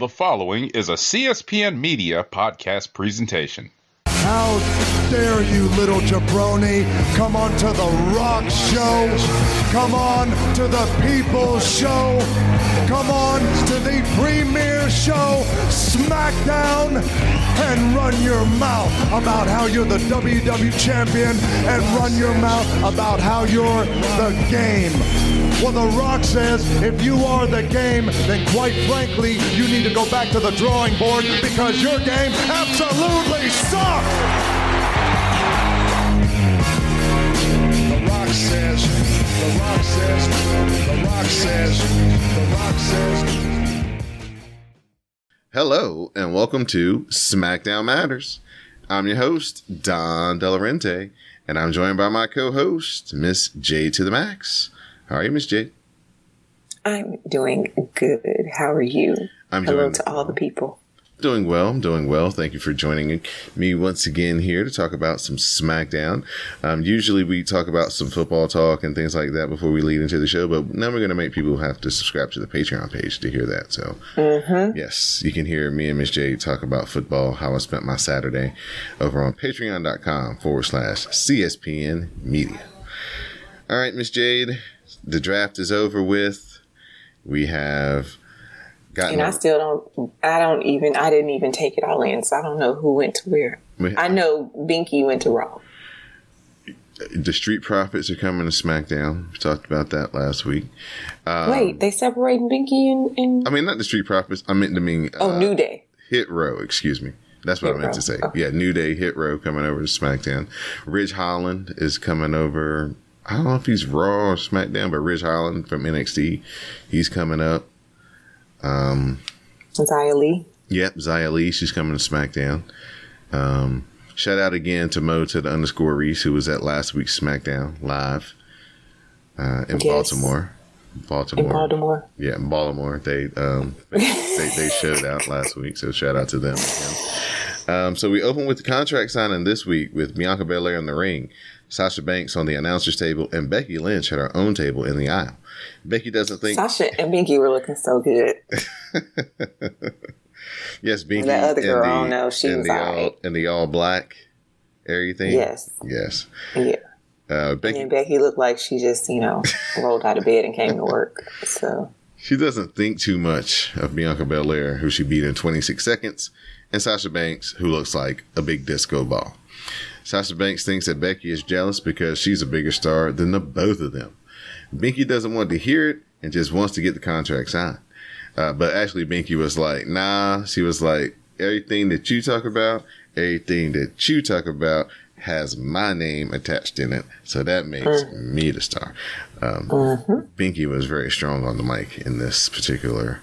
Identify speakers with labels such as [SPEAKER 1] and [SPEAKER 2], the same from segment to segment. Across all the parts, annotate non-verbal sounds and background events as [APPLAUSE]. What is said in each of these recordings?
[SPEAKER 1] The following is a CSPN Media podcast presentation.
[SPEAKER 2] How dare you, little jabroni, come on to the rock show, come on to the people's show, come on to the premiere show, SmackDown, and run your mouth about how you're the WWE champion and run your mouth about how you're the game. Well, The Rock says if you are the game, then quite frankly, you need to go back to the drawing board because your game absolutely sucks. The Rock says, The Rock says, The Rock says, The Rock says.
[SPEAKER 3] Hello, and welcome to SmackDown Matters. I'm your host, Don Delarente, and I'm joined by my co-host, Miss J to the Max. How are you, Miss Jade?
[SPEAKER 4] I'm doing good. How are you?
[SPEAKER 3] I'm
[SPEAKER 4] Hello
[SPEAKER 3] doing
[SPEAKER 4] to all the people.
[SPEAKER 3] Doing well. I'm doing well. Thank you for joining me once again here to talk about some SmackDown. Um, usually we talk about some football talk and things like that before we lead into the show, but now we're going to make people have to subscribe to the Patreon page to hear that. So, yes, you can hear me and Miss J talk about football, how I spent my Saturday over on patreon.com forward slash CSPN media. All right, Miss Jade, the draft is over with. We have gotten.
[SPEAKER 4] And I still don't, I don't even, I didn't even take it all in. So I don't know who went to where. I know Binky went to Raw.
[SPEAKER 3] the Street Profits are coming to SmackDown. We talked about that last week. Um,
[SPEAKER 4] Wait, they separating Binky and, and
[SPEAKER 3] I mean, not the Street Profits. I meant to mean
[SPEAKER 4] oh,
[SPEAKER 3] uh,
[SPEAKER 4] New Day.
[SPEAKER 3] Hit Row. Excuse me. That's what I meant
[SPEAKER 4] Row.
[SPEAKER 3] to say.
[SPEAKER 4] Okay.
[SPEAKER 3] Yeah, New Day Hit Row coming over to SmackDown. Ridge Holland is coming over. I don't know if he's Raw or SmackDown, but Ridge Holland from NXT, he's coming up.
[SPEAKER 4] Xia Li.
[SPEAKER 3] Yep, Xia Li, she's coming to SmackDown. Um, shout out again to Mo to the underscore Reese, who was at last week's SmackDown live uh, in
[SPEAKER 4] Yes.
[SPEAKER 3] Baltimore. Baltimore.
[SPEAKER 4] In Baltimore.
[SPEAKER 3] Yeah, in Baltimore. They um they, they, [LAUGHS] showed out last week, so shout out to them again. Um, so we open with the contract signing this week with Bianca Belair in the ring, Sasha Banks on the announcers table, and Becky Lynch at her own table in the aisle. Becky doesn't think
[SPEAKER 4] Sasha and Binky were looking so good. [LAUGHS]
[SPEAKER 3] yes, Binky
[SPEAKER 4] That other girl,
[SPEAKER 3] the,
[SPEAKER 4] I don't know, she
[SPEAKER 3] in
[SPEAKER 4] was
[SPEAKER 3] the
[SPEAKER 4] alright.
[SPEAKER 3] in the all black everything.
[SPEAKER 4] Yes.
[SPEAKER 3] yes.
[SPEAKER 4] Yeah.
[SPEAKER 3] Uh,
[SPEAKER 4] And
[SPEAKER 3] Becky
[SPEAKER 4] then Becky looked like she just, you know, rolled out of bed and came to work. So
[SPEAKER 3] She doesn't think too much of Bianca Belair, who she beat in 26 seconds, and Sasha Banks, who looks like a big disco ball. Sasha Banks thinks that Becky is jealous because she's a bigger star than the both of them. Binky doesn't want to hear it and just wants to get the contract signed. Uh, but actually, Binky was like, nah. She was like, everything that you talk about, everything that you talk about has my name attached in it. So that makes me the star. Um, Binky was very strong on the mic in this particular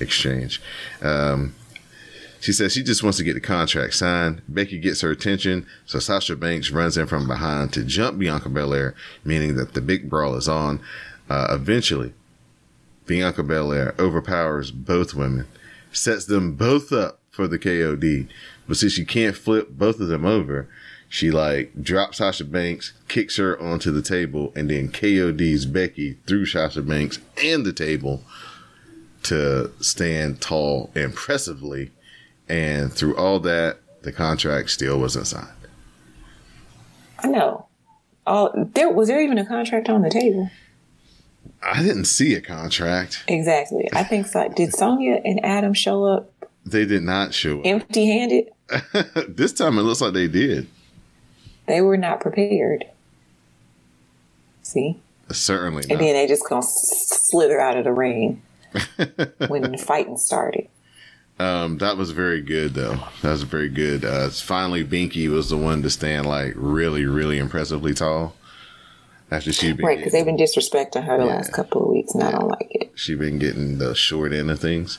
[SPEAKER 3] exchange. Um, she says she just wants to get the contract signed. Becky gets her attention, so Sasha Banks runs in from behind to jump Bianca Belair, meaning that the big brawl is on. Uh, eventually, Bianca Belair overpowers both women, sets them both up for the KOD. But since she can't flip both of them over, she like drops Sasha Banks, kicks her onto the table, and then KODs Becky through Sasha Banks and the table to stand tall impressively. And through all that, the contract still wasn't signed.
[SPEAKER 4] I know. Oh, there was there even a contract on the table?
[SPEAKER 3] I didn't see a contract.
[SPEAKER 4] Exactly. I think so. Did Sonya and Adam show up
[SPEAKER 3] They did not show up.
[SPEAKER 4] empty handed? [LAUGHS]
[SPEAKER 3] this time it looks like they did.
[SPEAKER 4] They were not prepared. See?
[SPEAKER 3] Certainly
[SPEAKER 4] And
[SPEAKER 3] not.
[SPEAKER 4] then they just gonna slither out of the ring [LAUGHS] when the fighting started.
[SPEAKER 3] Um, that was very good, though. That was very good. Uh, finally, Binky was the one to stand like really, really impressively tall. After she been
[SPEAKER 4] Right, because they've been disrespecting her the
[SPEAKER 3] Yeah.
[SPEAKER 4] last couple of weeks, and I don't like it.
[SPEAKER 3] She's been getting the short end of things.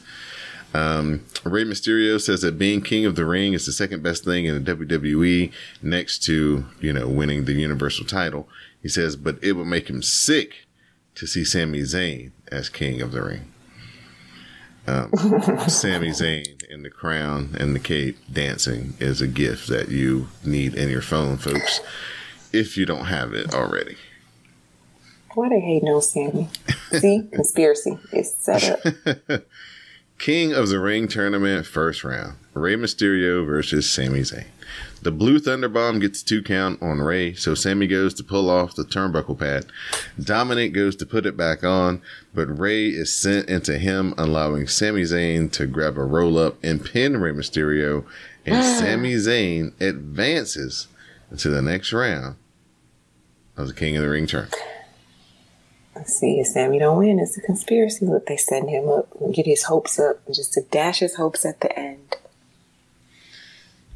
[SPEAKER 3] Um, Rey Mysterio says that being king of the ring is the second best thing in the WWE, next to you know winning the Universal title. He says, but it would make him sick to see Sami Zayn as king of the ring. Um, Sami Zayn in the crown and the cape dancing is a gift that you need in your phone, folks, if you don't have it already.
[SPEAKER 4] Why they hating no Sammy? See, conspiracy is set up. [LAUGHS]
[SPEAKER 3] King of the Ring tournament first round. Rey Mysterio versus Sami Zayn. The blue Thunderbomb gets two count on Rey, so Sami goes to pull off the turnbuckle pad. Dominic goes to put it back on, but Rey is sent into him, allowing Sami Zayn to grab a roll up and pin Rey Mysterio, and [SIGHS] Sami Zayn advances into the next round of the King of the Ring tournament.
[SPEAKER 4] See, if Sammy don't win, it's a conspiracy. Look, they setting him up and get his hopes up, and just to dash his hopes at the end.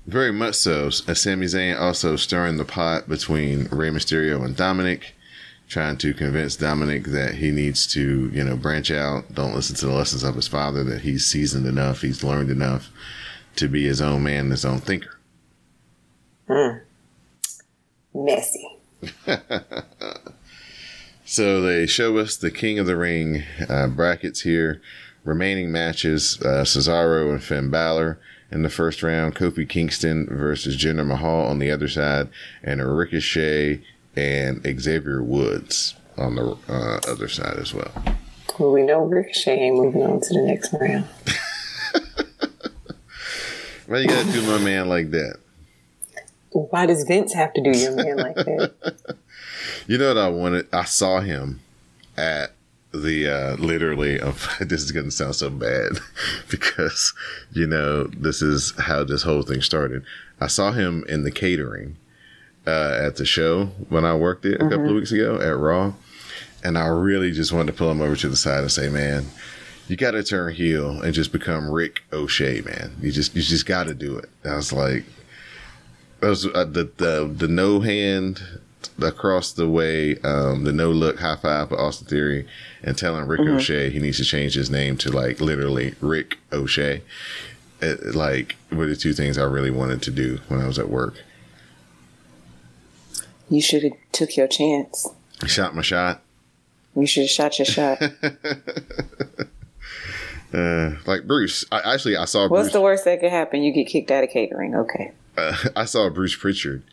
[SPEAKER 3] Very much so. Uh, Sami Zayn also stirring the pot between Rey Mysterio and Dominic, trying to convince Dominic that he needs to, you know, branch out, don't listen to the lessons of his father, that he's seasoned enough, he's learned enough to be his own man, his own thinker.
[SPEAKER 4] Messy. [LAUGHS]
[SPEAKER 3] So they show us the King of the Ring uh, brackets here. Remaining matches uh, Cesaro and Finn Balor in the first round, Kofi Kingston versus Jinder Mahal on the other side, and Ricochet and Xavier Woods on the uh, other side as well.
[SPEAKER 4] Well, we know Ricochet ain't moving on to the next round. [LAUGHS]
[SPEAKER 3] Why you gotta do my man like that?
[SPEAKER 4] Why does Vince have to do your man like that? [LAUGHS]
[SPEAKER 3] You know what I wanted? I saw him at the uh literally [LAUGHS] of this is gonna sound so bad [LAUGHS] because you know this is how this whole thing started. I saw him in the catering uh at the show when I worked it a couple of weeks ago at Raw. And I really just wanted to pull him over to the side and say, Man, you gotta turn heel and just become Rick O'Shea, man. You just you just gotta do it. I was like that was uh, the the the no hand across the way, um, the no look high five with Austin Theory, and telling Rick O'Shea he needs to change his name to like literally Rick O'Shea. It, like were the two things I really wanted to do when I was at work.
[SPEAKER 4] You should have took your chance.
[SPEAKER 3] You shot my shot.
[SPEAKER 4] You should have shot your shot. [LAUGHS]
[SPEAKER 3] Uh, like Bruce, I actually I saw
[SPEAKER 4] What's
[SPEAKER 3] Bruce.
[SPEAKER 4] the worst that could happen? You get kicked out of catering. Okay.
[SPEAKER 3] uh, [LAUGHS] I saw Bruce Pritchard,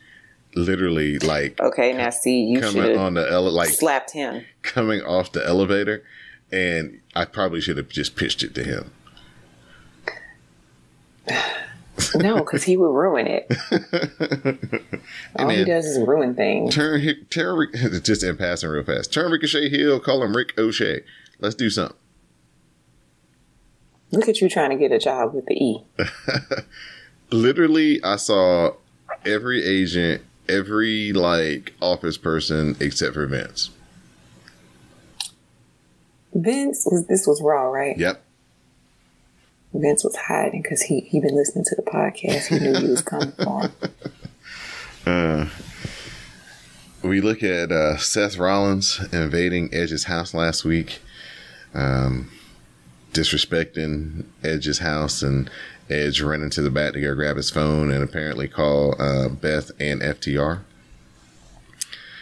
[SPEAKER 3] literally like
[SPEAKER 4] Okay, now see, you
[SPEAKER 3] coming on the ele- like
[SPEAKER 4] slapped him.
[SPEAKER 3] coming off the elevator, and I probably should have just pitched it to him. [SIGHS]
[SPEAKER 4] No, because he would ruin it. [LAUGHS] All he does is ruin things.
[SPEAKER 3] Turn turn [LAUGHS] just in passing real fast. Turn Ricochet hill Call him Rick O'Shea. Let's do something.
[SPEAKER 4] Look at you trying to get a job with the E. [LAUGHS]
[SPEAKER 3] Literally, I saw every agent, every like office person except for Vince.
[SPEAKER 4] Vince was this was raw, right?
[SPEAKER 3] Yep.
[SPEAKER 4] Vince was hiding because he he been listening to the podcast. He knew you was coming for him. [LAUGHS]
[SPEAKER 3] We look at uh, Seth Rollins invading Edge's house last week, um, disrespecting Edge's house, and Edge running to the back to go grab his phone and apparently call uh, Beth and FTR.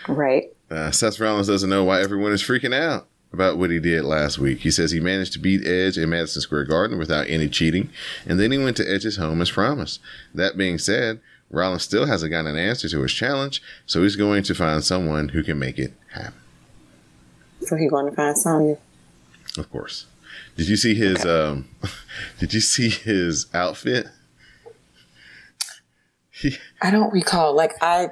[SPEAKER 4] Right.
[SPEAKER 3] Uh, Seth Rollins doesn't know why everyone is freaking out about what he did last week. He says he managed to beat Edge in Madison Square Garden without any cheating, and then he went to Edge's home as promised. That being said, Rollins still hasn't gotten an answer to his challenge, so he's going to find someone who can make it happen.
[SPEAKER 4] So he's going to find Sonya.
[SPEAKER 3] Of course. Did you see his um [LAUGHS] did you see his outfit? He,
[SPEAKER 4] I don't recall. Like I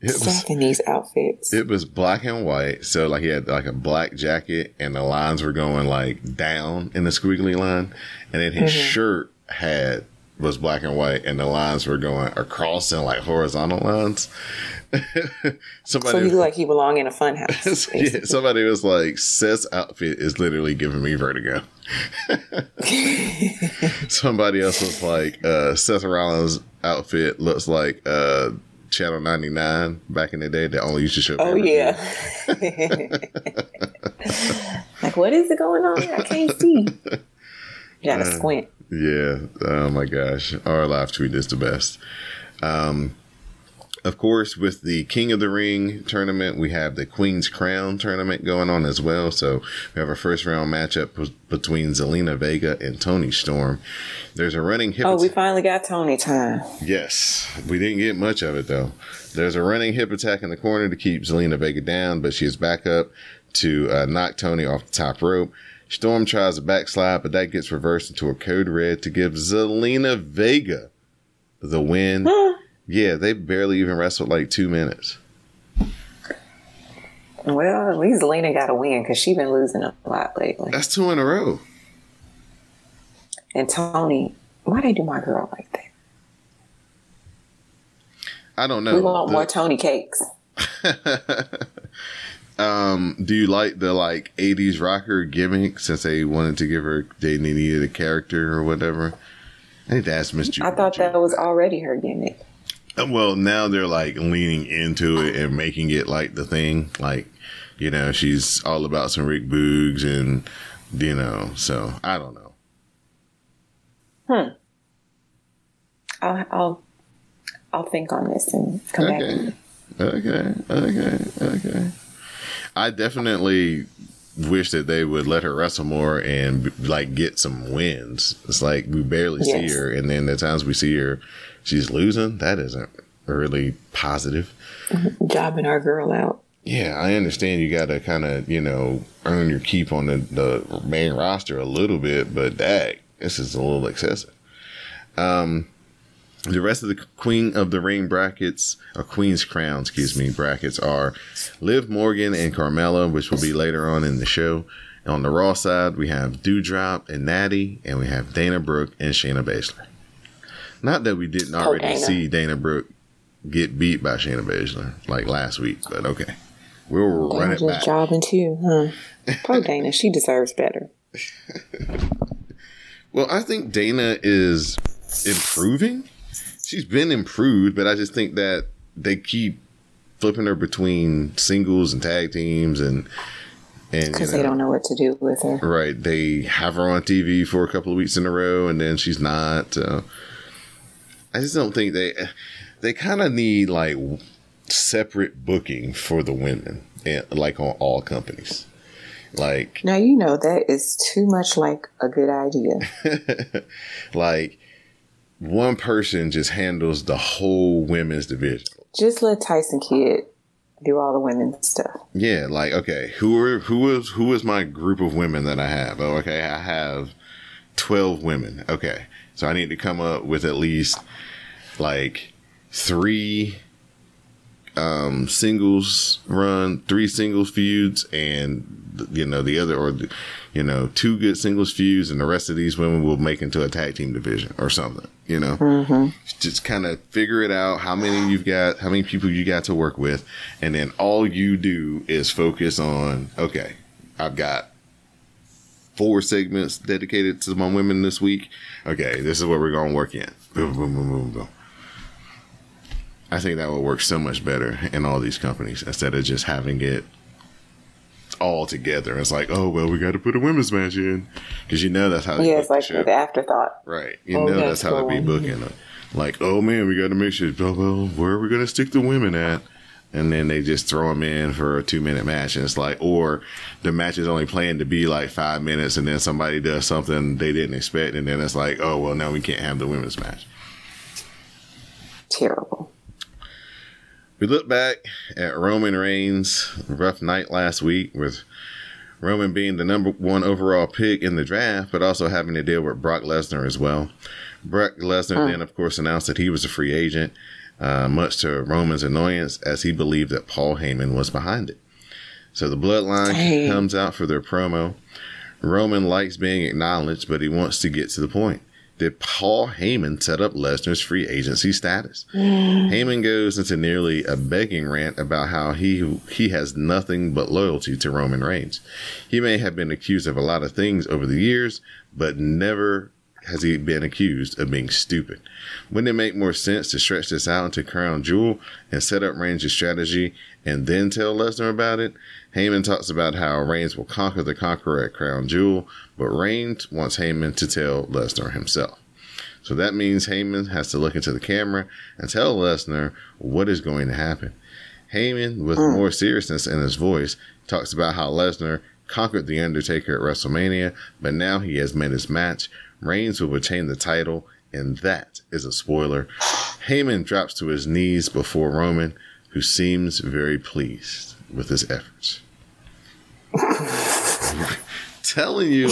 [SPEAKER 3] it was
[SPEAKER 4] in these outfits.
[SPEAKER 3] It was black and white. So like he had like a black jacket and the lines were going like down in the squiggly line. And then his mm-hmm. shirt had was black and white and the lines were going across in like horizontal lines. [LAUGHS] somebody
[SPEAKER 4] so he like he belonged in a fun house. [LAUGHS]
[SPEAKER 3] yeah, somebody was like, Seth's outfit is literally giving me vertigo. [LAUGHS] somebody else was like, uh, Seth Rollins' outfit looks like uh, Channel 99 back in the day that only used to show.
[SPEAKER 4] Oh yeah. like what is it going on? I can't see. You gotta squint.
[SPEAKER 3] Yeah. Oh my gosh. Our live tweet is the best. Um, of course, with the King of the Ring tournament, we have the Queen's Crown tournament going on as well. So we have a first round matchup p- between Zelina Vega and Toni Storm. There's a running hip.
[SPEAKER 4] Oh, we finally got Toni time.
[SPEAKER 3] Yes, we didn't get much of it though. There's a running hip attack in the corner to keep Zelina Vega down, but she is back up to uh, knock Toni off the top rope. Storm tries a backslide, but that gets reversed into a code red to give Zelina Vega the win. yeah, they barely even wrestled like two minutes.
[SPEAKER 4] Well, at least Zelina got a win because she's been losing a lot lately.
[SPEAKER 3] That's two in a row.
[SPEAKER 4] And Toni, why they do my girl like that?
[SPEAKER 3] I don't know.
[SPEAKER 4] We want
[SPEAKER 3] The-
[SPEAKER 4] more Toni cakes. [LAUGHS] [LAUGHS]
[SPEAKER 3] um, do you like the like '80s rocker gimmick? Since they wanted to give her, they needed a character or whatever. I need to ask Miss.
[SPEAKER 4] I thought that was already her gimmick.
[SPEAKER 3] Well, now they're like leaning into it and making it like the thing. Like, you know, she's all about some Rick Boogs and, you know, so I don't know. Hmm.
[SPEAKER 4] I'll I'll, I'll think on this and come back.
[SPEAKER 3] Okay.
[SPEAKER 4] you.
[SPEAKER 3] Okay. Okay. Okay. I definitely wish that they would let her wrestle more and like get some wins. It's like we barely see her, and then the times we see her, she's losing. That isn't really positive. [LAUGHS]
[SPEAKER 4] Jobbing our girl out.
[SPEAKER 3] Yeah, I understand you got to kind of, you know, earn your keep on the, the main roster a little bit, but that this is a little excessive. Um, the rest of the Queen of the Ring brackets, or Queen's Crown, excuse me, brackets are Liv Morgan and Carmella, which will be later on in the show. On the Raw side, we have Doudrop and Natty, and we have Dana Brooke and Shayna Baszler. Not that we didn't oh, already
[SPEAKER 4] Dana.
[SPEAKER 3] see Dana Brooke get beat by Shayna Baszler like last week, but okay. We'll run
[SPEAKER 4] Dana
[SPEAKER 3] it
[SPEAKER 4] just
[SPEAKER 3] back.
[SPEAKER 4] jobbing too, huh? [LAUGHS] Poor Dana. She deserves better.
[SPEAKER 3] Well, I think Dana is improving. She's been improved, but I just think that they keep flipping her between singles and tag teams and and you
[SPEAKER 4] Because
[SPEAKER 3] know,
[SPEAKER 4] they don't know what to do with her.
[SPEAKER 3] right. They have her on TV for a couple of weeks in a row, and then she's not. Uh, I just don't think they they kind of need like separate booking for the women, and like on all companies. Like
[SPEAKER 4] Now you know that is too much like a good idea. [LAUGHS]
[SPEAKER 3] like one person just handles the whole women's division.
[SPEAKER 4] Just let Tyson Kidd do all the women's stuff.
[SPEAKER 3] Yeah, like okay, who are who is who is my group of women that I have? Oh, okay, I have twelve women. Okay, so I need to come up with at least like three um singles run, three singles feuds, and you know the other or you know two good singles feuds, and the rest of these women will make into a tag team division or something. You know, just kind of figure it out how many you've got, how many people you got to work with, and then all you do is focus on okay, I've got four segments dedicated to my women this week. Okay, this is what we're gonna work in. Boom, boom, boom, boom, boom. I think that would work so much better in all these companies instead of just having it all together. It's like, oh well, we got to put a women's match in because you know that's how they
[SPEAKER 4] Yeah, it's like
[SPEAKER 3] show.
[SPEAKER 4] the afterthought.
[SPEAKER 3] Right. You
[SPEAKER 4] Oh,
[SPEAKER 3] know
[SPEAKER 4] that's
[SPEAKER 3] that's how they be booking it. Like, oh man, we got to make sure. Well, well, where are we going to stick the women at? And then they just throw them in for a two minute match, and it's like, or the match is only planned to be like five minutes, and then somebody does something they didn't expect, and then it's like, oh well, now we can't have the women's match.
[SPEAKER 4] Terrible.
[SPEAKER 3] We look back at Roman Reigns' rough night last week with Roman being the number one overall pick in the draft, but also having to deal with Brock Lesnar as well. Brock Lesnar then, of course, announced that he was a free agent, uh, much to Roman's annoyance, as he believed that Paul Heyman was behind it. So the bloodline
[SPEAKER 4] Dang.
[SPEAKER 3] comes out for their promo. Roman likes being acknowledged, but he wants to get to the point. Did Paul Heyman set up Lesnar's free agency status? Mm. Heyman goes into nearly a begging rant about how he he has nothing but loyalty to Roman Reigns. He may have been accused of a lot of things over the years, but never has he been accused of being stupid. Wouldn't it make more sense to stretch this out into Crown Jewel and set up Reigns' strategy and then tell Lesnar about it? Heyman talks about how Reigns will conquer the Conqueror at Crown Jewel, but Reigns wants Heyman to tell Lesnar himself. So that means Heyman has to look into the camera and tell Lesnar what is going to happen. Heyman, with hmm. more seriousness in his voice, talks about how Lesnar conquered The Undertaker at WrestleMania, but now he has met his match. Reigns will retain the title, and that is a spoiler. Heyman drops to his knees before Roman, who seems very pleased with his efforts. [LAUGHS] telling you,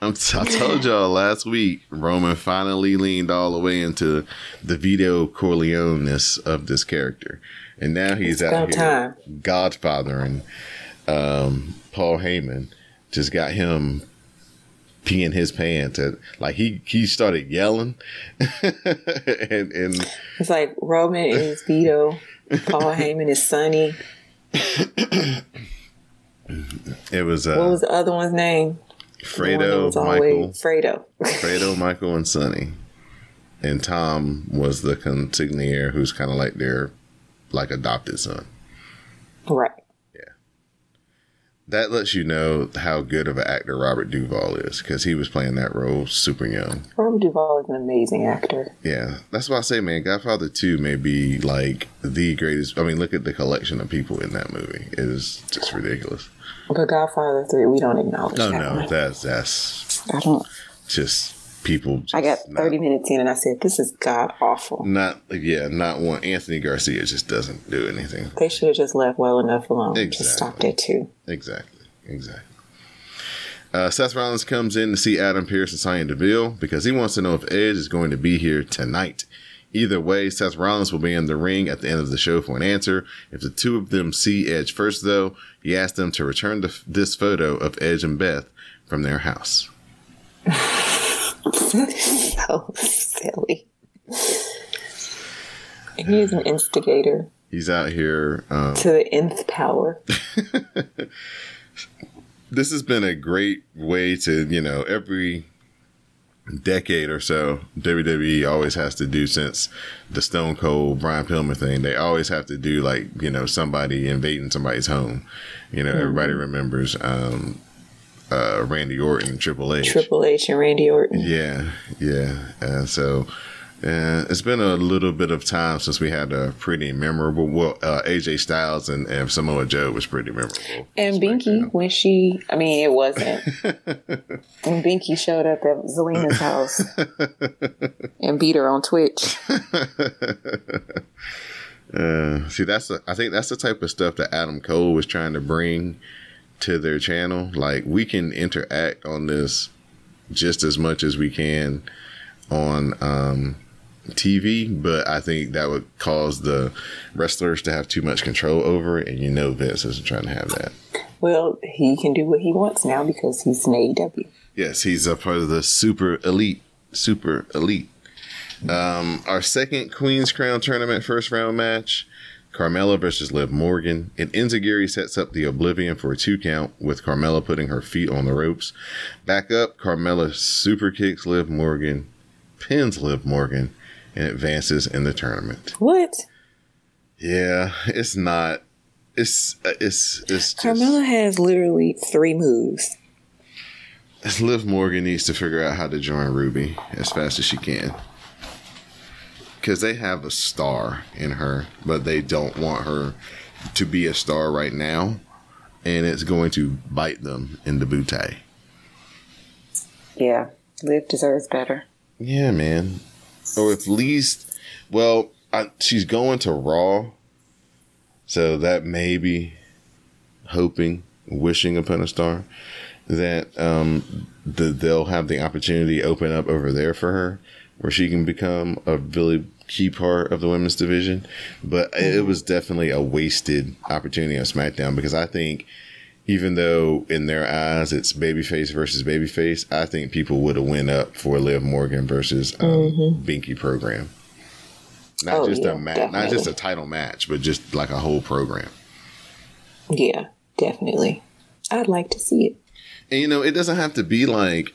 [SPEAKER 3] I'm t- I told y'all last week, Roman finally leaned all the way into the Vito Corleone-ness of this character. And now he's out here
[SPEAKER 4] time.
[SPEAKER 3] Godfather and um, Paul Heyman just got him peeing his pants at like he he started yelling [LAUGHS] and and
[SPEAKER 4] It's like Roman is Vito, Paul Heyman is Sonny.
[SPEAKER 3] It was
[SPEAKER 4] What
[SPEAKER 3] uh
[SPEAKER 4] was the other one's name? The one
[SPEAKER 3] Fredo, Michael,
[SPEAKER 4] Fredo.
[SPEAKER 3] Fredo, [LAUGHS] Michael, and Sonny, and Tom was the consigliere who's kind of like their like adopted son.
[SPEAKER 4] right.
[SPEAKER 3] That lets you know how good of an actor Robert Duvall is because he was playing that role super young.
[SPEAKER 4] Robert Duvall is an amazing actor.
[SPEAKER 3] Yeah, that's why I say, man, Godfather Two may be like the greatest. I mean, look at the collection of people in that movie; it is just ridiculous.
[SPEAKER 4] But Godfather 3, we don't acknowledge
[SPEAKER 3] No,
[SPEAKER 4] that
[SPEAKER 3] no,
[SPEAKER 4] one.
[SPEAKER 3] that's that's
[SPEAKER 4] I don't.
[SPEAKER 3] just people. Just
[SPEAKER 4] I got
[SPEAKER 3] not-
[SPEAKER 4] 30 minutes in and I said, this is god awful.
[SPEAKER 3] Not yeah, not one. Anthony Garcia just doesn't do anything.
[SPEAKER 4] They should have just left well enough alone. Just stopped it too.
[SPEAKER 3] Exactly, exactly. Uh, Seth Rollins comes in to see Adam Pearce and Sonya Deville because he wants to know if Edge is going to be here tonight. Either way, Seth Rollins will be in the ring at the end of the show for an answer. If the two of them see Edge first, though, he asks them to return the, this photo of Edge and Beth from their house. [LAUGHS] [LAUGHS]
[SPEAKER 4] so silly. He is an instigator
[SPEAKER 3] He's out here. Um,
[SPEAKER 4] to the nth power. [LAUGHS]
[SPEAKER 3] this has been a great way to, you know, every decade or so, WWE always has to do since the Stone Cold Brian Pillman thing. They always have to do like, you know, somebody invading somebody's home. You know, everybody remembers um uh Randy Orton and Triple H.
[SPEAKER 4] Triple H and Randy Orton.
[SPEAKER 3] Yeah, yeah. And so uh, it's been a little bit of time since we had a pretty memorable. Well, uh, AJ Styles and, and Samoa Joe was pretty memorable.
[SPEAKER 4] And Binky, when she, I mean, it wasn't. [LAUGHS] when Binky showed up at Zelina's house and beat her on Twitch. [LAUGHS]
[SPEAKER 3] Uh, see, that's the, I think that's the type of stuff that Adam Cole was trying to bring to their channel. Like we can interact on this just as much as we can on um, TV, but I think that would cause the wrestlers to have too much control over it, and you know Vince isn't trying to have that.
[SPEAKER 4] Well, he can do what he wants now because he's an AEW.
[SPEAKER 3] Yes, he's a part of the super elite, super elite. Um, our second Queen's Crown tournament first round match, Carmella versus Liv Morgan. And Enzuigiri sets up the Oblivion for a two count with Carmella putting her feet on the ropes. Back up, Carmella super kicks Liv Morgan, pins Liv Morgan, and advances in the tournament.
[SPEAKER 4] What?
[SPEAKER 3] Yeah, it's not. It's uh, it's it's just,
[SPEAKER 4] Carmella has literally three moves.
[SPEAKER 3] Liv Morgan needs to figure out how to join Ruby as fast as she can. Because they have a star in her, but they don't want her to be a star right now. And it's going to bite them in the bootay.
[SPEAKER 4] Yeah, Liv deserves better.
[SPEAKER 3] Yeah, man. Oh, or at least, well, I, she's going to Raw. So that may be hoping, wishing upon a star that um, the, they'll have the opportunity open up over there for her where she can become a really key part of the women's division. But it was definitely a wasted opportunity on SmackDown because I think even though in their eyes it's babyface versus babyface, I think people would have went up for Liv Morgan versus um, Binky program. Not
[SPEAKER 4] Oh,
[SPEAKER 3] just
[SPEAKER 4] yeah,
[SPEAKER 3] a match, not just a title match, but just like a whole program.
[SPEAKER 4] Yeah, definitely. I'd like to see it.
[SPEAKER 3] And you know, it doesn't have to be like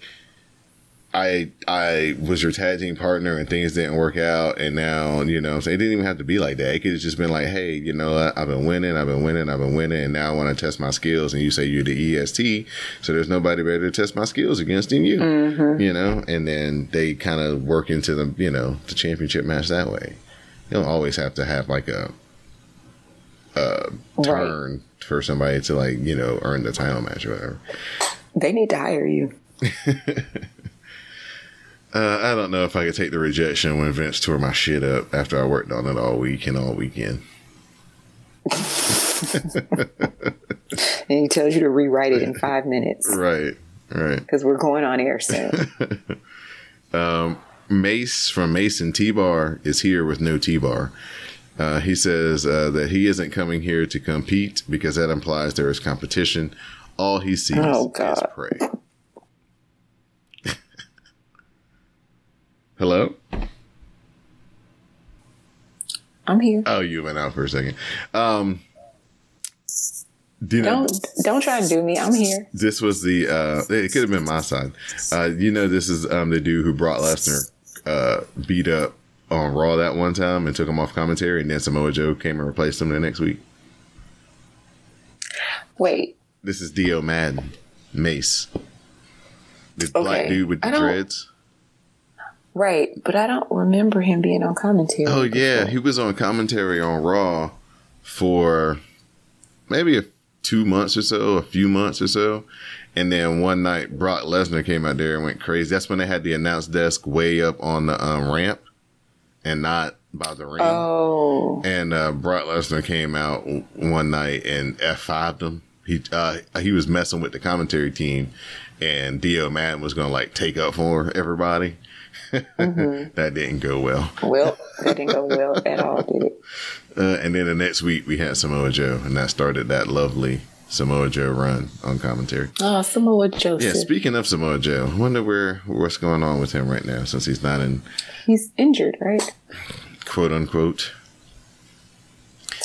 [SPEAKER 3] I I was your tag team partner and things didn't work out and now, you know, so it didn't even have to be like that. It could have just been like, hey, you know, what? I've been winning, I've been winning, I've been winning, and now I want to test my skills. And you say you're the EST, so there's nobody better to test my skills against than you, mm-hmm. you know. And then they kind of work into the, you know, the championship match that way. You don't always have to have like a a turn for somebody to like, you know, earn the title match or whatever.
[SPEAKER 4] They need to hire you. [LAUGHS]
[SPEAKER 3] Uh, I don't know if I could take the rejection when Vince tore my shit up after I worked on it all week and all weekend. [LAUGHS]
[SPEAKER 4] And he tells you to rewrite it in [LAUGHS] five minutes.
[SPEAKER 3] Right. Right.
[SPEAKER 4] because we're going on air soon.
[SPEAKER 3] Mace from Mace and T Bar is here with no T Bar. Uh, he says uh, that he isn't coming here to compete because that implies there is competition. All he sees
[SPEAKER 4] Oh,
[SPEAKER 3] is prey. [LAUGHS] Hello?
[SPEAKER 4] I'm here.
[SPEAKER 3] Oh, you went out for a second. Um, do
[SPEAKER 4] don't don't try to do me. I'm here.
[SPEAKER 3] this was the uh it could have been my side uh you know this is um the dude who brought lesnar uh beat up on raw that one time and took him off commentary and then samoa joe came and replaced him the next week?
[SPEAKER 4] Wait.
[SPEAKER 3] this is dio maddin mace. The black dude with the dreads.
[SPEAKER 4] Right, but I don't remember him being on commentary.
[SPEAKER 3] oh yeah he was on commentary on raw for maybe a two months or so a few months or so and then one night brock lesnar came out there and went crazy. That's when they had the announce desk way up on the um, ramp and not by the ring.
[SPEAKER 4] Oh,
[SPEAKER 3] and uh, brock lesnar came out one night and f5'd him. He uh, he was messing with the commentary team and dio maddin was gonna like take up for everybody. [LAUGHS] That didn't go well.
[SPEAKER 4] Well, [LAUGHS] that didn't go well at all, did it?
[SPEAKER 3] Uh, and then the next week we had Samoa Joe, and that started that lovely Samoa Joe run on commentary.
[SPEAKER 4] Oh, Samoa Joe.
[SPEAKER 3] Yeah, speaking of Samoa Joe, I wonder where what's going on with him right now since he's not in
[SPEAKER 4] He's injured, right?
[SPEAKER 3] quote unquote.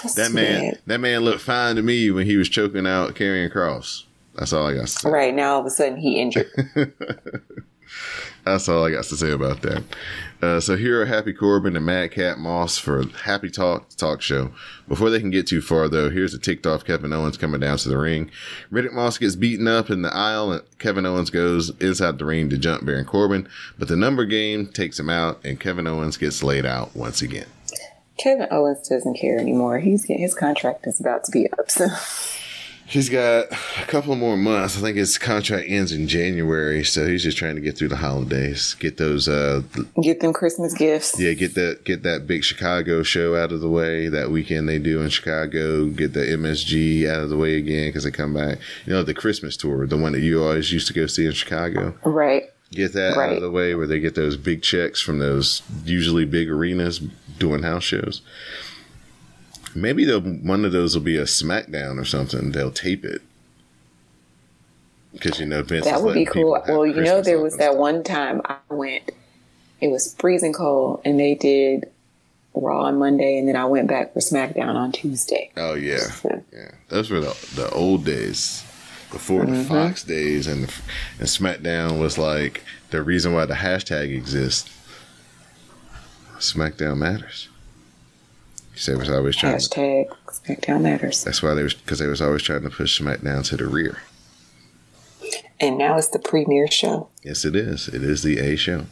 [SPEAKER 4] That's
[SPEAKER 3] That
[SPEAKER 4] too
[SPEAKER 3] man,
[SPEAKER 4] bad.
[SPEAKER 3] that man looked fine to me when he was choking out Karrion Kross. That's all I got to say.
[SPEAKER 4] Right now, all of a sudden, he injured. [LAUGHS]
[SPEAKER 3] That's all I got to say about that. Uh, so here are Happy Corbin and Madcap Moss for Happy Talk Talk Show. Before they can get too far, though, here's a ticked off Kevin Owens coming down to the ring. Riddick Moss gets beaten up in the aisle, and Kevin Owens goes inside the ring to jump Baron Corbin, but the number game takes him out, and Kevin Owens gets laid out once again.
[SPEAKER 4] Kevin Owens doesn't care anymore. He's his contract is about to be up. So
[SPEAKER 3] He's got a couple more months. I think his contract ends in January, so he's just trying to get through the holidays, get those uh,
[SPEAKER 4] get them Christmas gifts.
[SPEAKER 3] Yeah, get that get that big Chicago show out of the way that weekend they do in Chicago. Get the MSG out of the way again because they come back. You know the Christmas tour, the one that you always used to go see in Chicago.
[SPEAKER 4] Right.
[SPEAKER 3] Get that out of the way where they get those big checks from those usually big arenas doing house shows. Maybe one of those will be a SmackDown or something. They'll tape it because you know Vince.
[SPEAKER 4] That would be cool. Well, you know, there was that
[SPEAKER 3] stuff.
[SPEAKER 4] one time I went. It was freezing cold, and they did Raw on Monday, and then I went back for SmackDown on Tuesday.
[SPEAKER 3] Oh yeah, [LAUGHS] yeah. Those were the the old days before the mm-hmm. Fox days, and the, and SmackDown was like the reason why the hashtag exists. SmackDown matters. So they was always trying. To,
[SPEAKER 4] Hashtag SmackDown matters.
[SPEAKER 3] that's why they was because they was always trying to push SmackDown to the rear.
[SPEAKER 4] And now it's the premiere show.
[SPEAKER 3] Yes, it is. It is the A show.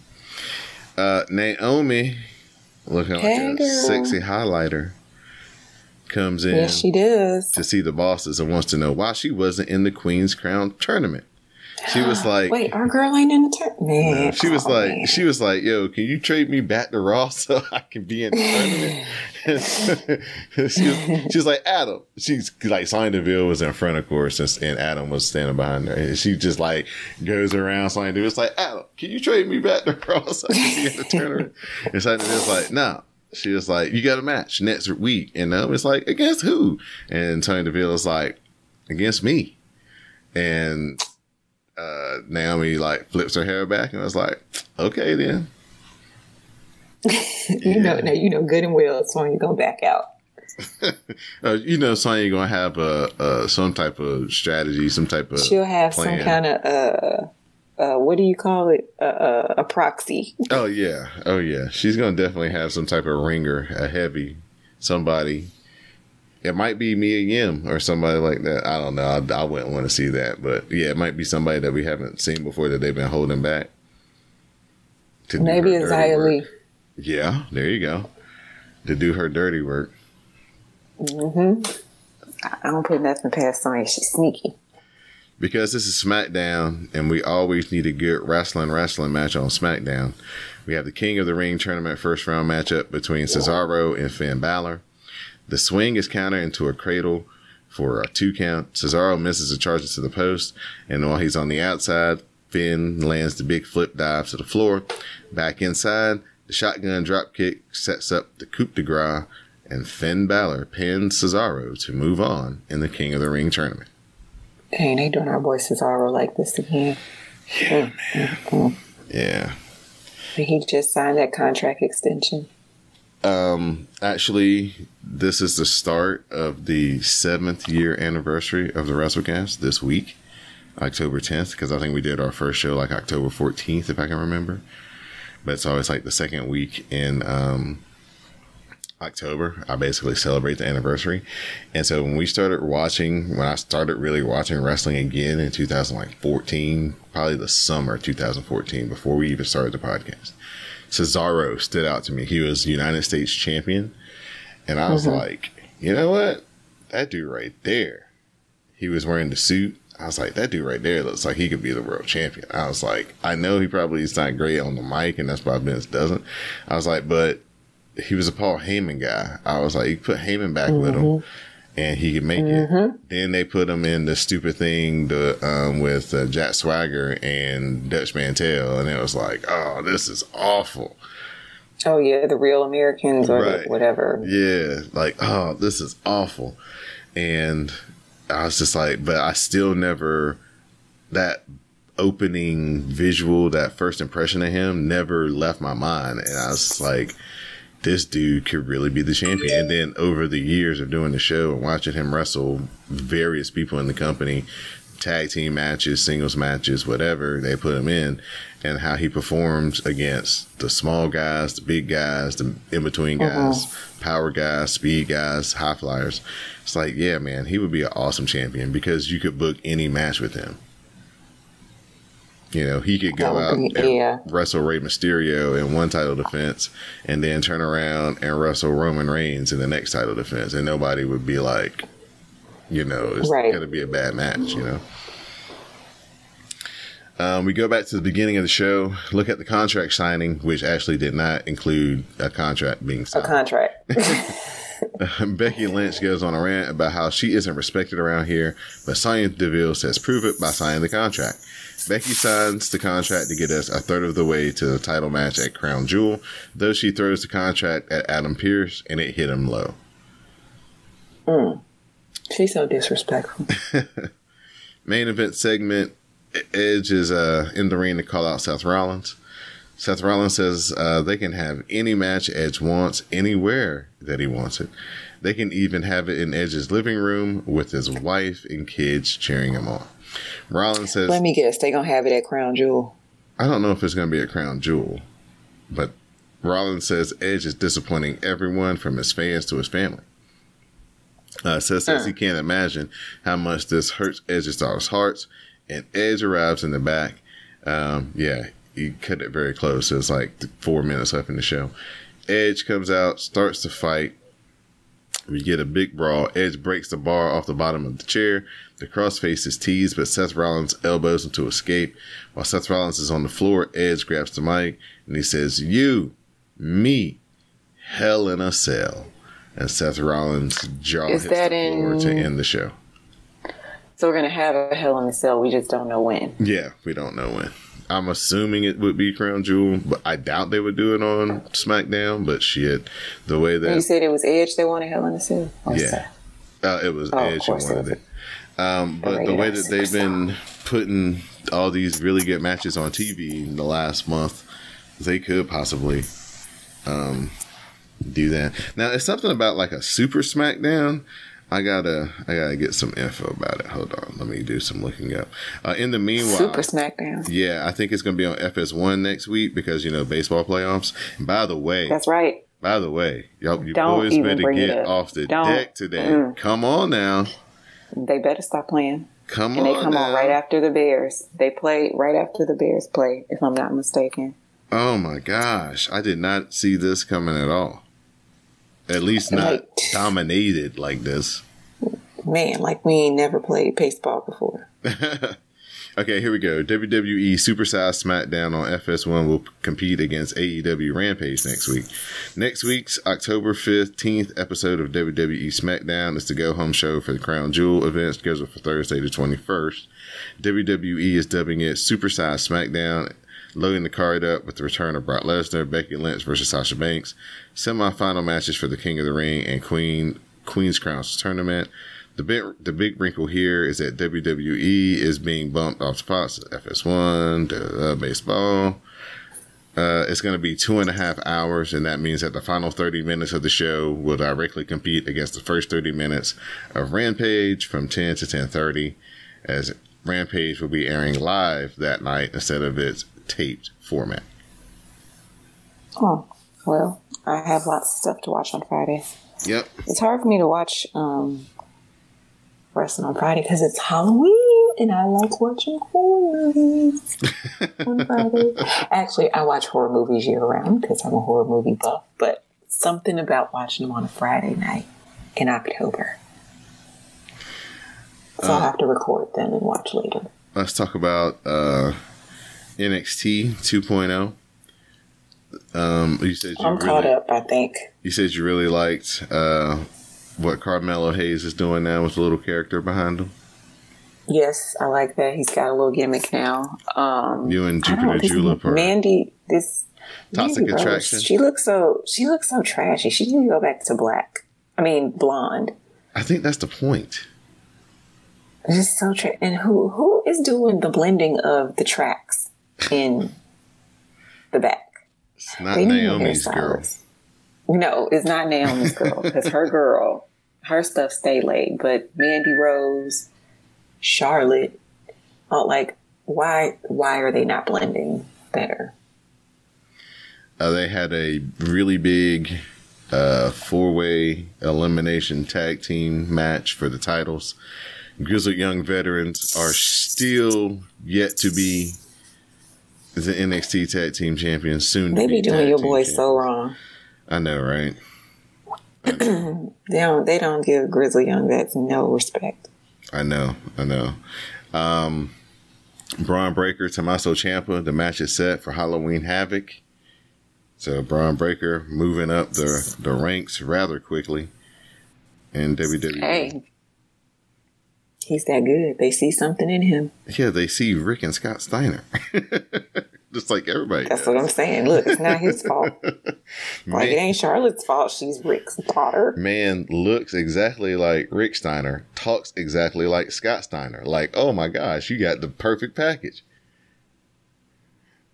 [SPEAKER 3] Uh, Naomi, looking
[SPEAKER 4] Hey,
[SPEAKER 3] like a
[SPEAKER 4] girl.
[SPEAKER 3] sexy highlighter, comes in.
[SPEAKER 4] Yes, she does.
[SPEAKER 3] to see the bosses and wants to know why she wasn't in the Queen's Crown tournament. She was [GASPS] like,
[SPEAKER 4] Wait, our girl ain't in the turn. Man,
[SPEAKER 3] she was
[SPEAKER 4] oh,
[SPEAKER 3] like,
[SPEAKER 4] man.
[SPEAKER 3] she was like, yo, can you trade me back to Raw [LAUGHS] so I can be in the tournament? [LAUGHS] she, was, she was like, Adam. She's like, Sonya Deville was in front, of course, and, and Adam was standing behind her. And she just like goes around Sonya Deville. It's like, Adam, can you trade me back to [LAUGHS] Raw so I can be in the tournament? And Sonya Deville's like, no. She was like, you got a match next week. And um, it's like, against who? And Sonya Deville is like, against me. And uh, Naomi like flips her hair back and I was like, okay then. [LAUGHS]
[SPEAKER 4] you know, now you know good and well, so you're gonna back out. [LAUGHS]
[SPEAKER 3] Uh, you know, Sonya gonna have a, uh some type of strategy, some type of
[SPEAKER 4] She'll have
[SPEAKER 3] plan.
[SPEAKER 4] some kind of uh, uh, what do you call it? Uh, uh, a proxy.
[SPEAKER 3] Oh yeah, oh yeah. She's gonna definitely have some type of ringer, a heavy, somebody. It might be Mia Yim or somebody like that. I don't know. I, I wouldn't want to see that, but yeah, it might be somebody that we haven't seen before that they've been holding back. to
[SPEAKER 4] Maybe it's
[SPEAKER 3] work.
[SPEAKER 4] Li.
[SPEAKER 3] Yeah, there you go. To do her dirty work. Mm-hmm.
[SPEAKER 4] I don't put nothing past Sonya. She's sneaky.
[SPEAKER 3] because this is SmackDown and we always need a good wrestling wrestling match on SmackDown. We have the King of the Ring tournament first round matchup between Cesaro and Finn Balor. The swing is countered into a cradle for a two count. Cesaro misses a charge to the post, and while he's on the outside, Finn lands the big flip dive to the floor. Back inside, the shotgun drop kick sets up the coup de grace, and Finn Balor pins Cesaro to move on in the King of the Ring tournament.
[SPEAKER 4] Dang, they doing our boy Cesaro like this again.
[SPEAKER 3] Yeah, man. Mm-hmm. Yeah.
[SPEAKER 4] He just signed that contract extension.
[SPEAKER 3] Um, actually, this is the start of the seventh year anniversary of the WrestleCast this week, October 10th, because I think we did our first show like October 14th, if I can remember. But it's always like the second week in um, October. I basically celebrate the anniversary. And so when we started watching, when I started really watching wrestling again in 2014, probably the summer 2014, before we even started the podcast, Cesaro stood out to me. He was United States champion. And I was mm-hmm. like, you know what? That dude right there. He was wearing the suit. I was like, that dude right there looks like he could be the world champion. I was like, I know he probably is not great on the mic, and that's why Vince doesn't. I was like, but he was a Paul Heyman guy. I was like, you put Heyman back with him, mm-hmm. And he could make it. Then they put him in the stupid thing the, um, with uh, Jack Swagger and Dutch Mantell, and it was like, oh, this is awful.
[SPEAKER 4] Oh yeah, the real Americans or
[SPEAKER 3] Right.
[SPEAKER 4] whatever.
[SPEAKER 3] Yeah, like, oh, this is awful. And I was just like, but I still never, that opening visual, that first impression of him never left my mind. And I was like, this dude could really be the champion. And then over the years of doing the show and watching him wrestle various people in the company, tag team matches, singles matches, whatever they put him in, and how he performs against the small guys, the big guys, the in between uh-huh. guys, power guys, speed guys, high flyers. It's like, yeah, man, he would be an awesome champion because you could book any match with him. You know, he could go out
[SPEAKER 4] be-
[SPEAKER 3] and
[SPEAKER 4] yeah.
[SPEAKER 3] wrestle Rey Mysterio in one title defense and then turn around and wrestle Roman Reigns in the next title defense. And nobody would be like, you know, it's
[SPEAKER 4] Right.
[SPEAKER 3] going to be a bad match, you know? Um, we go back to the beginning of the show, look at the contract signing, which actually did not include a contract being signed.
[SPEAKER 4] A contract. [LAUGHS] [LAUGHS]
[SPEAKER 3] Becky Lynch goes on a rant about how she isn't respected around here, but Sonya Deville says prove it by signing the contract. Becky signs the contract to get us a third of the way to the title match at Crown Jewel, though she throws the contract at Adam Pearce and it hit him low.
[SPEAKER 4] She's so disrespectful. [LAUGHS]
[SPEAKER 3] Main event segment Edge is uh, in the ring to call out Seth Rollins. Seth Rollins says uh, they can have any match Edge wants anywhere that he wants it. They can even have it in Edge's living room with his wife and kids cheering him on. Rollins says,
[SPEAKER 4] Let me guess, they gonna have it at Crown Jewel.
[SPEAKER 3] I don't know if it's to be a crown jewel, but Rollins says Edge is disappointing everyone from his fans to his family. Uh, Seth says he can't imagine how much this hurts Edge's daughter's hearts, and Edge arrives in the back. Um, yeah, he cut it very close. It's like four minutes left in the show. Edge comes out, starts to fight. We get a big brawl. Edge breaks the bar off the bottom of the chair. The crossface is teased, but Seth Rollins elbows him to escape. While Seth Rollins is on the floor, Edge grabs the mic and he says, You, me, hell in a cell. And Seth Rollins' jaw
[SPEAKER 4] Is
[SPEAKER 3] hits
[SPEAKER 4] that
[SPEAKER 3] the floor
[SPEAKER 4] in-
[SPEAKER 3] to end the show.
[SPEAKER 4] So we're gonna have a Hell in a Cell. We just don't know when.
[SPEAKER 3] Yeah, we don't know when. I'm assuming it would be Crown Jewel, but I doubt they would do it on SmackDown. But shit, the way that You
[SPEAKER 4] said it was Edge they wanted Hell in a Cell.
[SPEAKER 3] Yeah.
[SPEAKER 4] Seth?
[SPEAKER 3] uh, it was
[SPEAKER 4] Oh,
[SPEAKER 3] Edge who
[SPEAKER 4] course it
[SPEAKER 3] wanted it. Um, but the way that they've been putting all these really good matches on TV in the last month, they could possibly um, do that. Now, it's something about like a Super SmackDown. I gotta, I gotta get some info about it. Hold on, let me do some looking up. Uh, in the meanwhile,
[SPEAKER 4] Super SmackDown.
[SPEAKER 3] yeah, I think it's gonna be on FS1 next week because you know baseball playoffs. And by the way,
[SPEAKER 4] That's right.
[SPEAKER 3] by the way, y'all, you
[SPEAKER 4] Don't
[SPEAKER 3] boys better get off the
[SPEAKER 4] Don't.
[SPEAKER 3] deck today.
[SPEAKER 4] Mm.
[SPEAKER 3] Come on now.
[SPEAKER 4] They better stop playing.
[SPEAKER 3] Come
[SPEAKER 4] And
[SPEAKER 3] on.
[SPEAKER 4] And they come
[SPEAKER 3] now.
[SPEAKER 4] on right after the Bears. They play right after the Bears play, if I'm not mistaken.
[SPEAKER 3] Oh my gosh. I did not see this coming at all. At least not
[SPEAKER 4] Like-
[SPEAKER 3] dominated like this.
[SPEAKER 4] Man, like we ain't never played baseball before. [LAUGHS]
[SPEAKER 3] Okay, here we go. WWE Supersize SmackDown on FS1 will compete against AEW Rampage next week. Next week's October 15th episode of WWE SmackDown is the go home show for the Crown Jewel event scheduled for Thursday the 21st. WWE is dubbing it Supersize SmackDown, loading the card up with the return of Brock Lesnar, Becky Lynch versus Sasha Banks, semi-final matches for the King of the Ring and Queen Queen's Crowns tournament. The big the big wrinkle here is that WWE is being bumped off spots FS1, uh, baseball. Uh, it's going to be two and a half hours, and that means that the final 30 minutes of the show will directly compete against the first 30 minutes of Rampage from 10 to 10:30, as Rampage will be airing live that night instead of its taped format.
[SPEAKER 4] Oh, well, I have lots of stuff to watch on Friday.
[SPEAKER 3] Yep.
[SPEAKER 4] It's hard for me to watch um, wrestling on Friday because it's Halloween and I like watching horror movies [LAUGHS] on Friday. Actually, I watch horror movies year round because I'm a horror movie buff, but something about watching them on a Friday night in October. So I'll have to record them and watch later.
[SPEAKER 3] Let's talk about uh, NXT 2.0. Um, you said you
[SPEAKER 4] I'm
[SPEAKER 3] really,
[SPEAKER 4] caught up, I think.
[SPEAKER 3] You said you really liked uh, what Carmelo Hayes is doing now with the little character behind him.
[SPEAKER 4] Yes, I like that. He's got a little gimmick now. Um,
[SPEAKER 3] You and Jupiter Julep are
[SPEAKER 4] Mandy, this
[SPEAKER 3] Toxic
[SPEAKER 4] Mandy Rose,
[SPEAKER 3] Attraction?
[SPEAKER 4] She looks so she looks so trashy. She need to go back to black. I mean blonde.
[SPEAKER 3] I think that's the point.
[SPEAKER 4] It's just so tra- and who who is doing the blending of the tracks in the back?
[SPEAKER 3] It's not
[SPEAKER 4] They
[SPEAKER 3] Naomi's girl.
[SPEAKER 4] No, it's not Naomi's girl because her girl, her stuff stay laid. But Mandy Rose, Charlotte, oh, like why why are they not blending better?
[SPEAKER 3] Uh, they had a really big uh, four way elimination tag team match for the titles. Grizzled Young Veterans are still yet to be the NXT Tag Team Champions. Soon, to
[SPEAKER 4] They be doing your
[SPEAKER 3] team
[SPEAKER 4] boy so wrong.
[SPEAKER 3] I know, right? [CLEARS THROAT]
[SPEAKER 4] They don't they don't give Grizzly Young Vets no respect.
[SPEAKER 3] I know, I know. Um, Bron Breakker, Tommaso Ciampa. The match is set for Halloween Havoc. So Bron Breakker moving up the the ranks rather quickly in WWE.
[SPEAKER 4] Hey. He's that good. They see something in him.
[SPEAKER 3] Yeah, they see Rick and Scott Steiner, [LAUGHS] just like everybody.
[SPEAKER 4] That's
[SPEAKER 3] does.
[SPEAKER 4] what I'm saying. Look, it's not his fault. [LAUGHS] Like it ain't Charlotte's fault. She's Rick's daughter.
[SPEAKER 3] man looks exactly like Rick Steiner, talks exactly like Scott Steiner. Like, oh my gosh, you got the perfect package.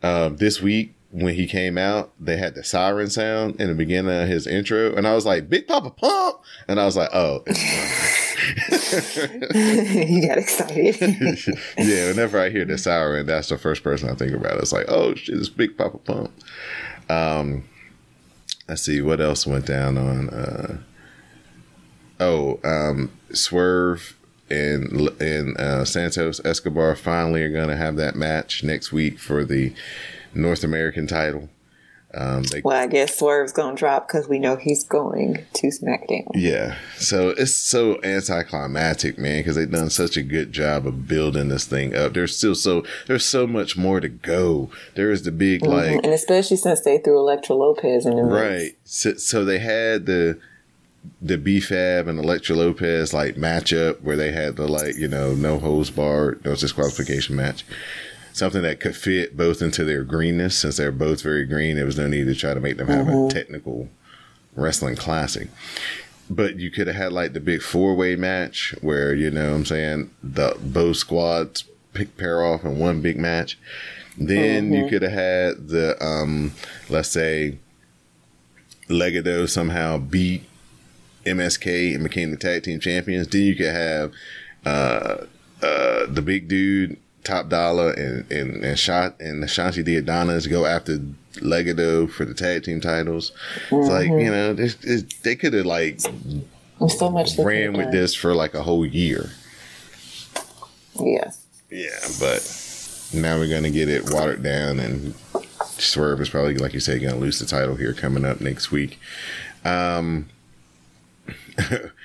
[SPEAKER 3] Um, this week when he came out, they had the siren sound in the beginning of his intro, and I was like, "Big Papa Pump," and I was like, "Oh." [LAUGHS] [LAUGHS]
[SPEAKER 4] he got excited. [LAUGHS]
[SPEAKER 3] yeah, whenever I hear the siren, that's the first person I think about. It's like, oh shit, it's Big Papa Pump. Um, let's see what else went down on. Uh, oh, um, Swerve and and uh, Santos Escobar finally are going to have that match next week for the North American title. Um, they
[SPEAKER 4] well, I guess Swerve's gonna drop because we know he's going to SmackDown.
[SPEAKER 3] Yeah, so it's so anticlimactic, man, because they've done such a good job of building this thing up. There's still so there's so much more to go. There is the big like
[SPEAKER 4] and especially since they threw Elektra Lopez in the
[SPEAKER 3] right. So, so they had the the B-Fab and Elektra Lopez like matchup where they had the like you know no holds barred no disqualification match. Something that could fit both into their greenness since they're both very green. There was no need to try to make them have a technical wrestling classic. But you could have had like the big four way match where, you know what I'm saying, the both squads pick pair off in one big match. Then you could have had the um let's say Legado somehow beat MSK and became the tag team champions. Then you could have uh uh the big dude Top Dolla and and and shot and the Shanti Diadanas go after Legado for the tag team titles. It's like you know this, this, they could have like
[SPEAKER 4] There's so much.
[SPEAKER 3] ran with
[SPEAKER 4] done.
[SPEAKER 3] this for like a whole year.
[SPEAKER 4] Yeah.
[SPEAKER 3] Yeah, but now we're gonna get it watered down, and Swerve is probably like you say gonna lose the title here coming up next week. Um, [LAUGHS]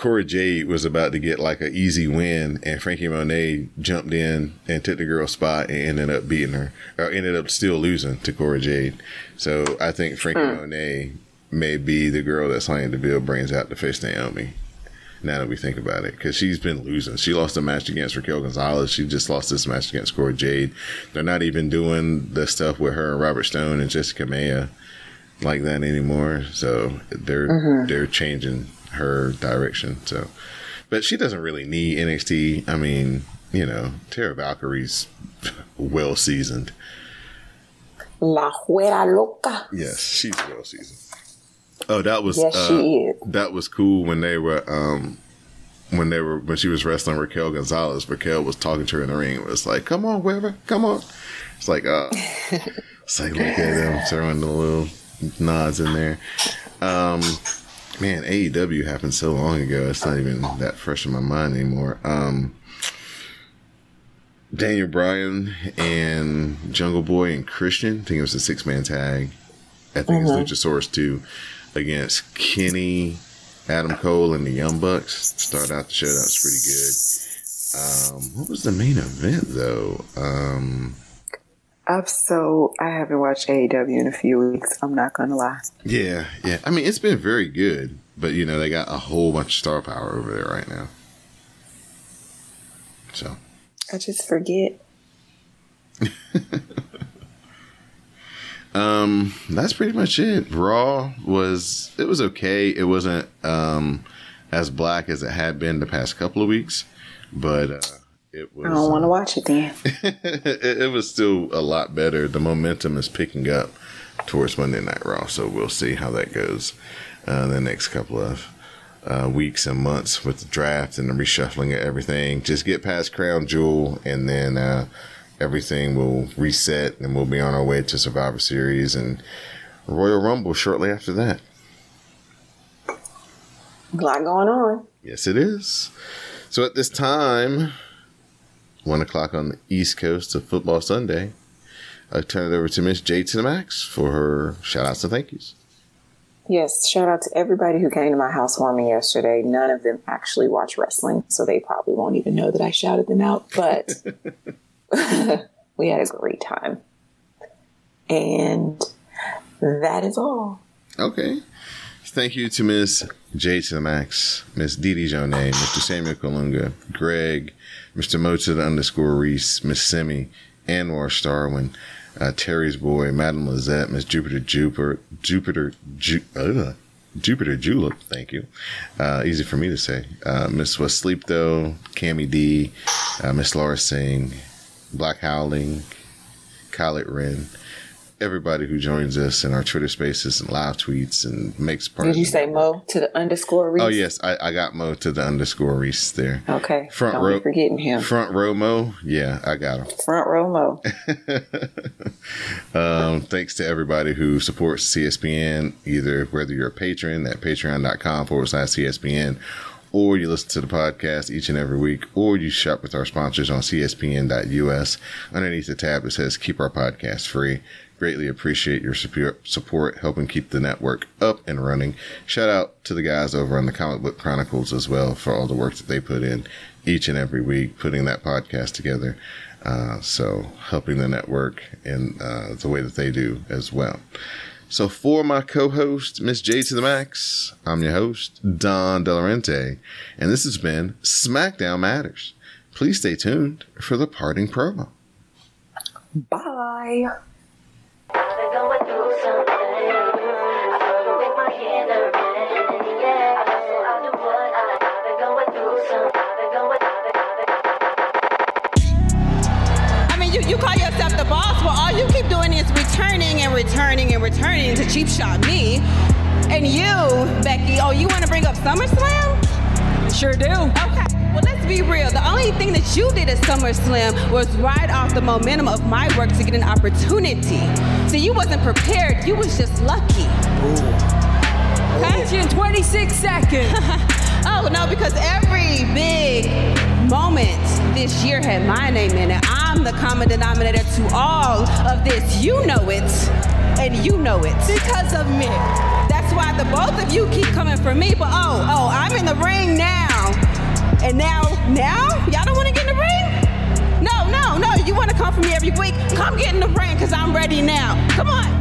[SPEAKER 3] Cora Jade was about to get like an easy win, and Franky Monet jumped in and took the girl's spot and ended up beating her, or ended up still losing to Cora Jade. So I think Franky hmm. Monet may be the girl that Sonya Deville brings out to face Naomi. Now that we think about it, because she's been losing. She lost a match against Raquel Gonzalez. She just lost this match against Cora Jade. They're not even doing the stuff with her and Robert Stone and Jessi Kamea like that anymore. So they're mm-hmm. they're changing her direction. So, but she doesn't really need NXT. I mean, you know, Taya Valkyrie's [LAUGHS] well seasoned.
[SPEAKER 4] La Wera Loca.
[SPEAKER 3] Yes, she's well seasoned. Oh, that was
[SPEAKER 4] Yes,
[SPEAKER 3] uh,
[SPEAKER 4] she is.
[SPEAKER 3] that was cool when they were um when they were when she was wrestling Raquel Gonzalez. Raquel was talking to her in the ring. It was like, "Come on, Weber, come on." It's like, uh, [LAUGHS] it's like look at them throwing the little nods in there. Um, man, AEW happened so long ago. It's not even that fresh in my mind anymore. Um, Daniel Bryan and Jungle Boy and Christian. I think it was a six man tag. I think it's Luchasaurus 2 against Kenny, Adam Cole, and the Young Bucks. Start out the show. That was pretty good. Um, what was the main event, though? Um,
[SPEAKER 4] I'm so I haven't watched AEW in a few weeks. I'm not gonna lie.
[SPEAKER 3] yeah, yeah. I mean, it's been very good, but, you know, they got a whole bunch of star power over there right now. So,
[SPEAKER 4] I just forget. [LAUGHS]
[SPEAKER 3] Um, that's pretty much it. Raw was it was okay. It wasn't um as black as it had been the past couple of weeks, but uh, it was.
[SPEAKER 4] I don't want to watch it then. [LAUGHS]
[SPEAKER 3] it, it was still a lot better. The momentum is picking up towards Monday Night Raw, so we'll see how that goes uh, the next couple of uh, weeks and months with the draft and the reshuffling of everything. Just get past Crown Jewel, and then uh, everything will reset, and we'll be on our way to Survivor Series and Royal Rumble shortly after that.
[SPEAKER 4] A lot going on.
[SPEAKER 3] Yes, it is. So at this time, one o'clock on the East Coast of Football Sunday, I turn it over to Miss J to Max for her shout outs and thank yous.
[SPEAKER 4] Yes, shout out to everybody who came to my housewarming yesterday. None of them actually watch wrestling, so they probably won't even know that I shouted them out, but [LAUGHS] we had a great time. And that is all.
[SPEAKER 3] Okay. Thank you to Miss J to Max, Miss Dee Jonay, Mr. Samuel Kalunga, Greg, Mr. Mo the underscore Reese, Miss Simi, Anwar Starwin, uh, Terry's boy, Madame Lizette, Miss Jupiter Jupiter, Jupiter, Ju- uh, Jupiter Julep, thank you. Uh, easy for me to say. Uh, Miss Was Sleep Though, Cammy D, uh, Miss Laura Singh, Black Howling, Khaled Wren, everybody who joins us in our Twitter spaces and live tweets and makes part
[SPEAKER 4] Did you say. Mo to the underscore Reese?
[SPEAKER 3] Oh yes, I, I got Mo to the underscore Reese there.
[SPEAKER 4] Okay.
[SPEAKER 3] Front
[SPEAKER 4] Don't
[SPEAKER 3] row,
[SPEAKER 4] forgetting him.
[SPEAKER 3] Front row Mo, yeah, I got him.
[SPEAKER 4] Front row Mo. [LAUGHS]
[SPEAKER 3] Um, thanks to everybody who supports CSPN, either whether you're a patron at patreon.com forward slash CSPN, or you listen to the podcast each and every week, or you shop with our sponsors on CSPN.us. Underneath the tab, it says keep our podcast free. Greatly appreciate your support, helping keep the network up and running. Shout out to the guys over on the Comic Book Chronicles as well for all the work that they put in each and every week, putting that podcast together. Uh, so helping the network in uh, the way that they do as well. So for my co-host, Miss J to the Max, I'm your host, Don Delarente, and this has been SmackDown Matters. Please stay tuned for the parting promo.
[SPEAKER 4] Bye.
[SPEAKER 5] You, you call yourself the boss, but all you keep doing is returning and returning and returning to cheap shot me. And you, Becky, oh, you want to bring up SummerSlam? Sure do. Okay. Well, let's be real. The only thing that you did at SummerSlam was ride off the momentum of my work to get an opportunity. So you wasn't prepared. You was just lucky. Catch you in 26 seconds. [LAUGHS] oh, no, because every big moment this year had my name in it. I'm the common denominator to all of this. You know it. and you know it.
[SPEAKER 6] Because of me.
[SPEAKER 5] That's why the both of you keep coming for me. But oh, oh, I'm in the ring now. And now, now? Y'all don't want to get in the ring? No, no, no. You want to come for me every week? Come get in the ring because I'm ready now. Come on.